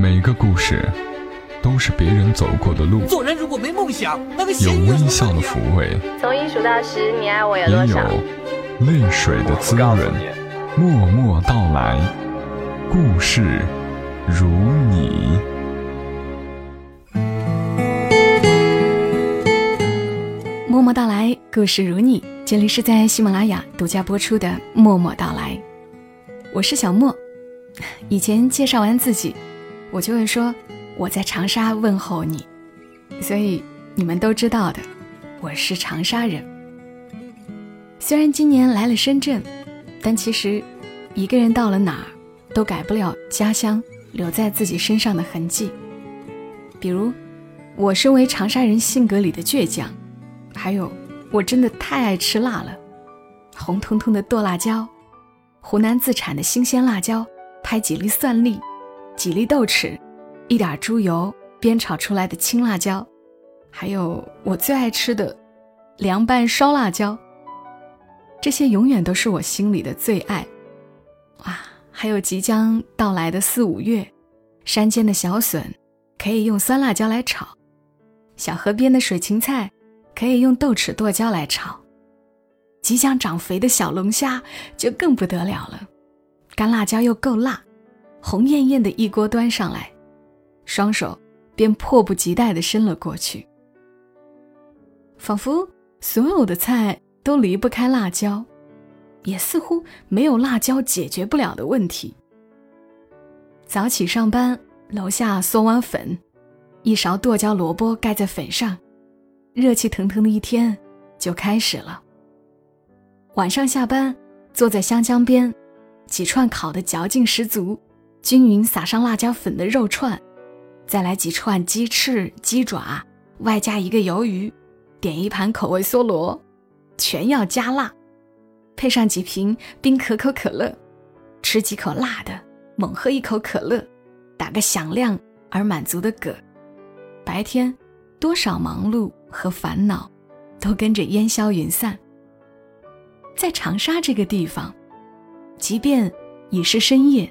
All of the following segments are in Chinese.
每个故事都是别人走过的路，做人如果没梦想，那个有微笑的抚慰，从一数到十，你爱我有也多少？有泪水的滋润。默默到来，故事如你。默默到来，故事如你。这里是在喜马拉雅独家播出的《默默到来》，我是小莫。以前介绍完自己，我就会说我在长沙问候你，所以你们都知道的，我是长沙人。虽然今年来了深圳，但其实一个人到了哪儿，都改不了家乡留在自己身上的痕迹。比如，我身为长沙人性格里的倔强。还有，我真的太爱吃辣了，红彤彤的剁辣椒，湖南自产的新鲜辣椒，拍几粒蒜粒，几粒豆豉，一点猪油煸炒出来的青辣椒，还有我最爱吃的凉拌烧辣椒。这些永远都是我心里的最爱。哇，还有即将到来的四五月，山间的小笋可以用酸辣椒来炒，小河边的水芹菜。可以用豆豉剁椒来炒，即将长肥的小龙虾就更不得了了，干辣椒又够辣，红艳艳的一锅端上来，双手便迫不及待地伸了过去，仿佛所有的菜都离不开辣椒，也似乎没有辣椒解决不了的问题。早起上班，楼下嗦完粉，一勺剁椒萝卜盖在粉上。热气腾腾的一天就开始了。晚上下班，坐在湘江边，几串烤的嚼劲十足、均匀撒上辣椒粉的肉串，再来几串鸡翅、鸡爪，外加一个鱿鱼，点一盘口味梭罗，全要加辣，配上几瓶冰可口可乐，吃几口辣的，猛喝一口可乐，打个响亮而满足的嗝。白天多少忙碌。和烦恼，都跟着烟消云散。在长沙这个地方，即便已是深夜，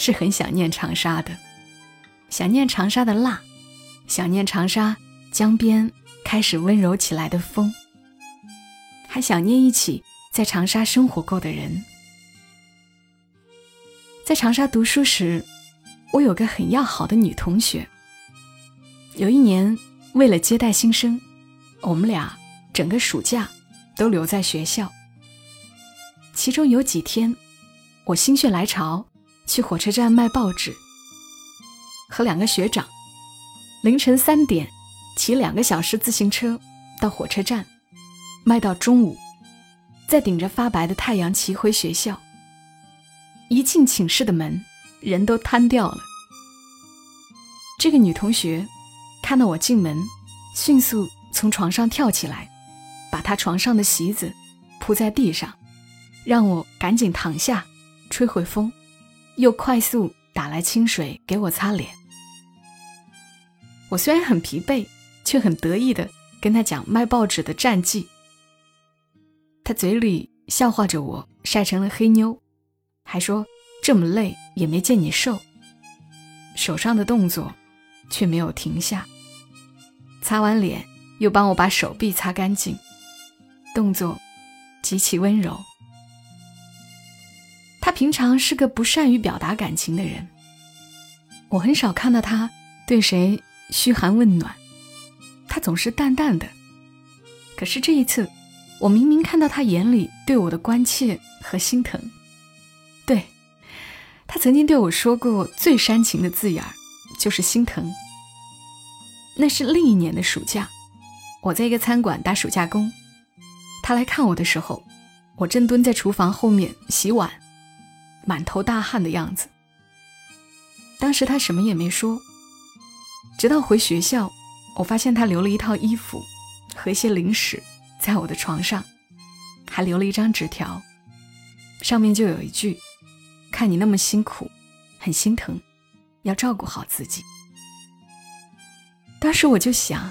是很想念长沙的，想念长沙的辣，想念长沙江边开始温柔起来的风，还想念一起在长沙生活过的人。在长沙读书时，我有个很要好的女同学。有一年，为了接待新生，我们俩整个暑假都留在学校。其中有几天。我心血来潮，去火车站卖报纸，和两个学长，凌晨三点骑两个小时自行车到火车站，卖到中午，再顶着发白的太阳骑回学校。一进寝室的门，人都瘫掉了。这个女同学看到我进门，迅速从床上跳起来，把她床上的席子铺在地上，让我赶紧躺下。吹会风，又快速打来清水给我擦脸。我虽然很疲惫，却很得意的跟他讲卖报纸的战绩。他嘴里笑话着我晒成了黑妞，还说这么累也没见你瘦。手上的动作却没有停下，擦完脸又帮我把手臂擦干净，动作极其温柔。平常是个不善于表达感情的人，我很少看到他对谁嘘寒问暖，他总是淡淡的。可是这一次，我明明看到他眼里对我的关切和心疼。对，他曾经对我说过最煽情的字眼儿，就是心疼。那是另一年的暑假，我在一个餐馆打暑假工，他来看我的时候，我正蹲在厨房后面洗碗。满头大汗的样子。当时他什么也没说，直到回学校，我发现他留了一套衣服和一些零食在我的床上，还留了一张纸条，上面就有一句：“看你那么辛苦，很心疼，要照顾好自己。”当时我就想，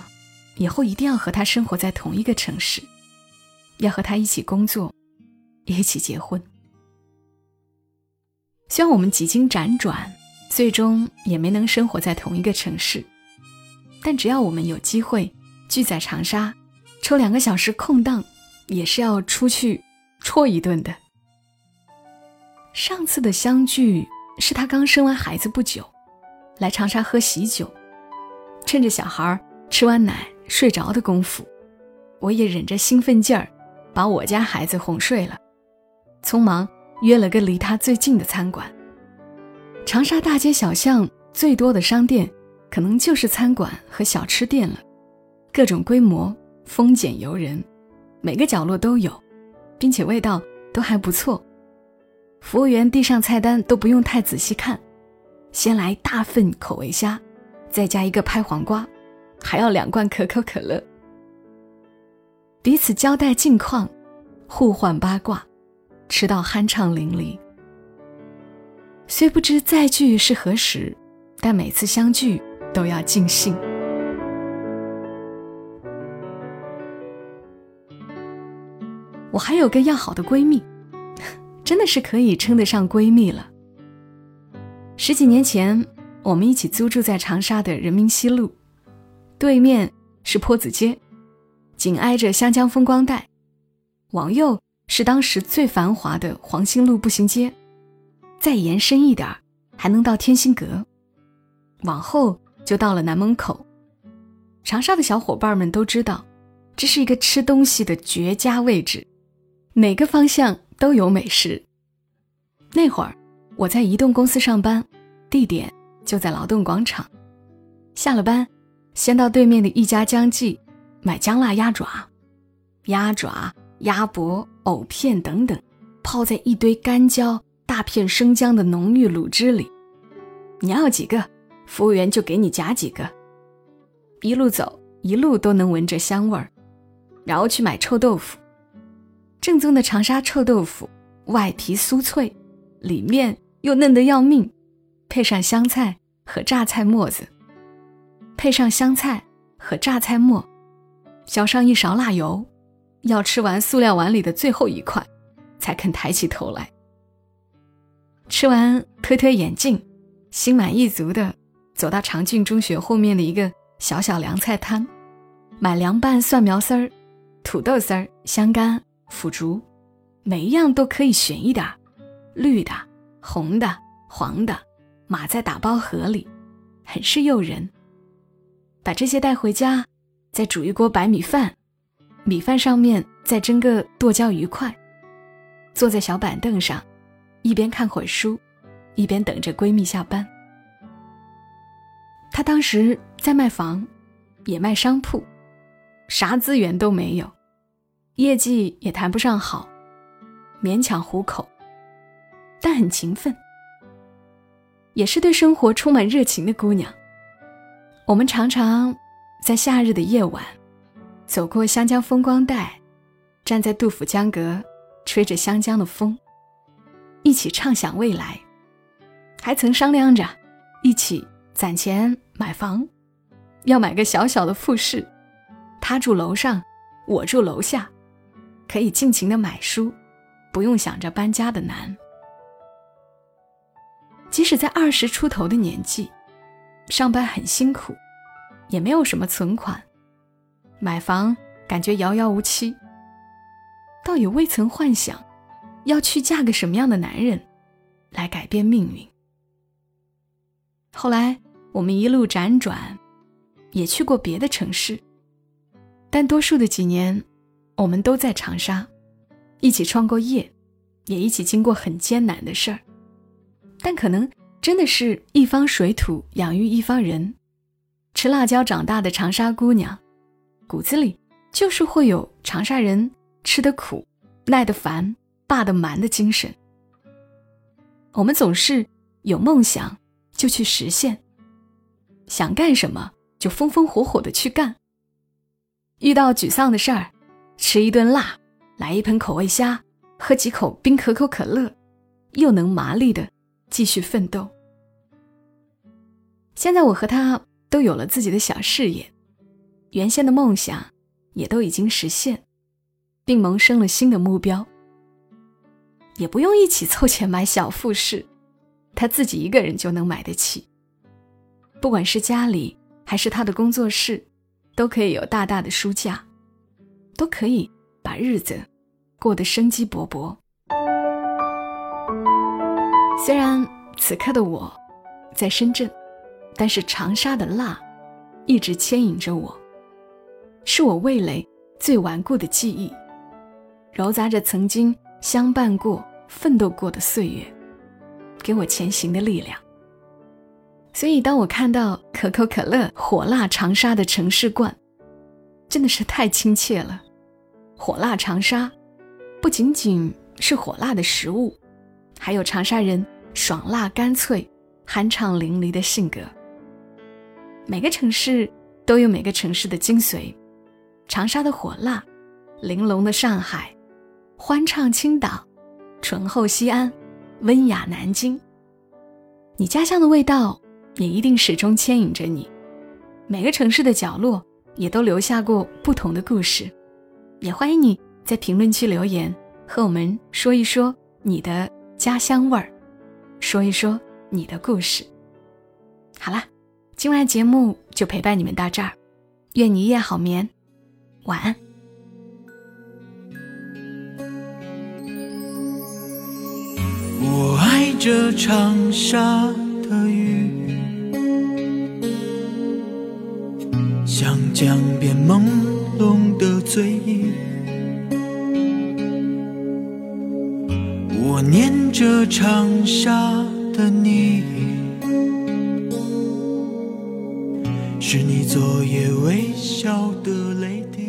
以后一定要和他生活在同一个城市，要和他一起工作，一起结婚。虽然我们几经辗转，最终也没能生活在同一个城市，但只要我们有机会聚在长沙，抽两个小时空档，也是要出去戳一顿的。上次的相聚是他刚生完孩子不久，来长沙喝喜酒。趁着小孩吃完奶睡着的功夫，我也忍着兴奋劲儿，把我家孩子哄睡了，匆忙约了个离他最近的餐馆。长沙大街小巷最多的商店，可能就是餐馆和小吃店了，各种规模，丰俭由人，每个角落都有，并且味道都还不错。服务员递上菜单都不用太仔细看，先来大份口味虾。再加一个拍黄瓜，还要两罐可口可乐。彼此交代近况，互换八卦，吃到酣畅淋漓。虽不知再聚是何时，但每次相聚都要尽兴。我还有个要好的闺蜜，真的是可以称得上闺蜜了。十几年前。我们一起租住在长沙的人民西路，对面是坡子街，紧挨着湘江风光带，往右是当时最繁华的黄兴路步行街，再延伸一点还能到天心阁，往后就到了南门口。长沙的小伙伴们都知道，这是一个吃东西的绝佳位置，哪个方向都有美食。那会儿我在移动公司上班，地点。就在劳动广场，下了班，先到对面的一家江记买姜辣鸭爪，鸭爪、鸭脖、藕片等等，泡在一堆干椒、大片生姜的浓郁卤汁里。你要几个，服务员就给你夹几个。一路走，一路都能闻着香味儿，然后去买臭豆腐，正宗的长沙臭豆腐，外皮酥脆，里面又嫩得要命，配上香菜。和榨菜末子，配上香菜和榨菜末，浇上一勺辣油，要吃完塑料碗里的最后一块，才肯抬起头来。吃完，推推眼镜，心满意足的走到长郡中学后面的一个小小凉菜摊，买凉拌蒜苗丝儿、土豆丝儿、香干、腐竹，每一样都可以选一点绿的、红的、黄的。码在打包盒里，很是诱人。把这些带回家，再煮一锅白米饭，米饭上面再蒸个剁椒鱼块。坐在小板凳上，一边看会书，一边等着闺蜜下班。她当时在卖房，也卖商铺，啥资源都没有，业绩也谈不上好，勉强糊口，但很勤奋。也是对生活充满热情的姑娘。我们常常在夏日的夜晚，走过湘江风光带，站在杜甫江阁，吹着湘江的风，一起畅想未来，还曾商量着一起攒钱买房，要买个小小的复式，他住楼上，我住楼下，可以尽情的买书，不用想着搬家的难。即使在二十出头的年纪，上班很辛苦，也没有什么存款，买房感觉遥遥无期，倒也未曾幻想要去嫁个什么样的男人来改变命运。后来我们一路辗转，也去过别的城市，但多数的几年，我们都在长沙，一起创过业，也一起经过很艰难的事儿。但可能真的是一方水土养育一方人，吃辣椒长大的长沙姑娘，骨子里就是会有长沙人吃得苦、耐得烦、霸得蛮的精神。我们总是有梦想就去实现，想干什么就风风火火的去干。遇到沮丧的事儿，吃一顿辣，来一盆口味虾，喝几口冰可口可乐，又能麻利的继续奋斗。现在我和他都有了自己的小事业，原先的梦想也都已经实现，并萌生了新的目标。也不用一起凑钱买小复式，他自己一个人就能买得起。不管是家里还是他的工作室，都可以有大大的书架，都可以把日子过得生机勃勃。虽然此刻的我在深圳。但是长沙的辣，一直牵引着我，是我味蕾最顽固的记忆，揉杂着曾经相伴过、奋斗过的岁月，给我前行的力量。所以，当我看到可口可乐火辣长沙的城市冠，真的是太亲切了。火辣长沙，不仅仅是火辣的食物，还有长沙人爽辣干脆、酣畅淋漓的性格。每个城市都有每个城市的精髓，长沙的火辣，玲珑的上海，欢畅青岛，醇厚西安，温雅南京。你家乡的味道也一定始终牵引着你。每个城市的角落也都留下过不同的故事，也欢迎你在评论区留言，和我们说一说你的家乡味儿，说一说你的故事。好了。今晚节目就陪伴你们到这儿，愿你一夜好眠，晚安。我爱这长沙的雨，像江边朦胧的醉意。我念着长沙的你。是你昨夜微笑的泪滴。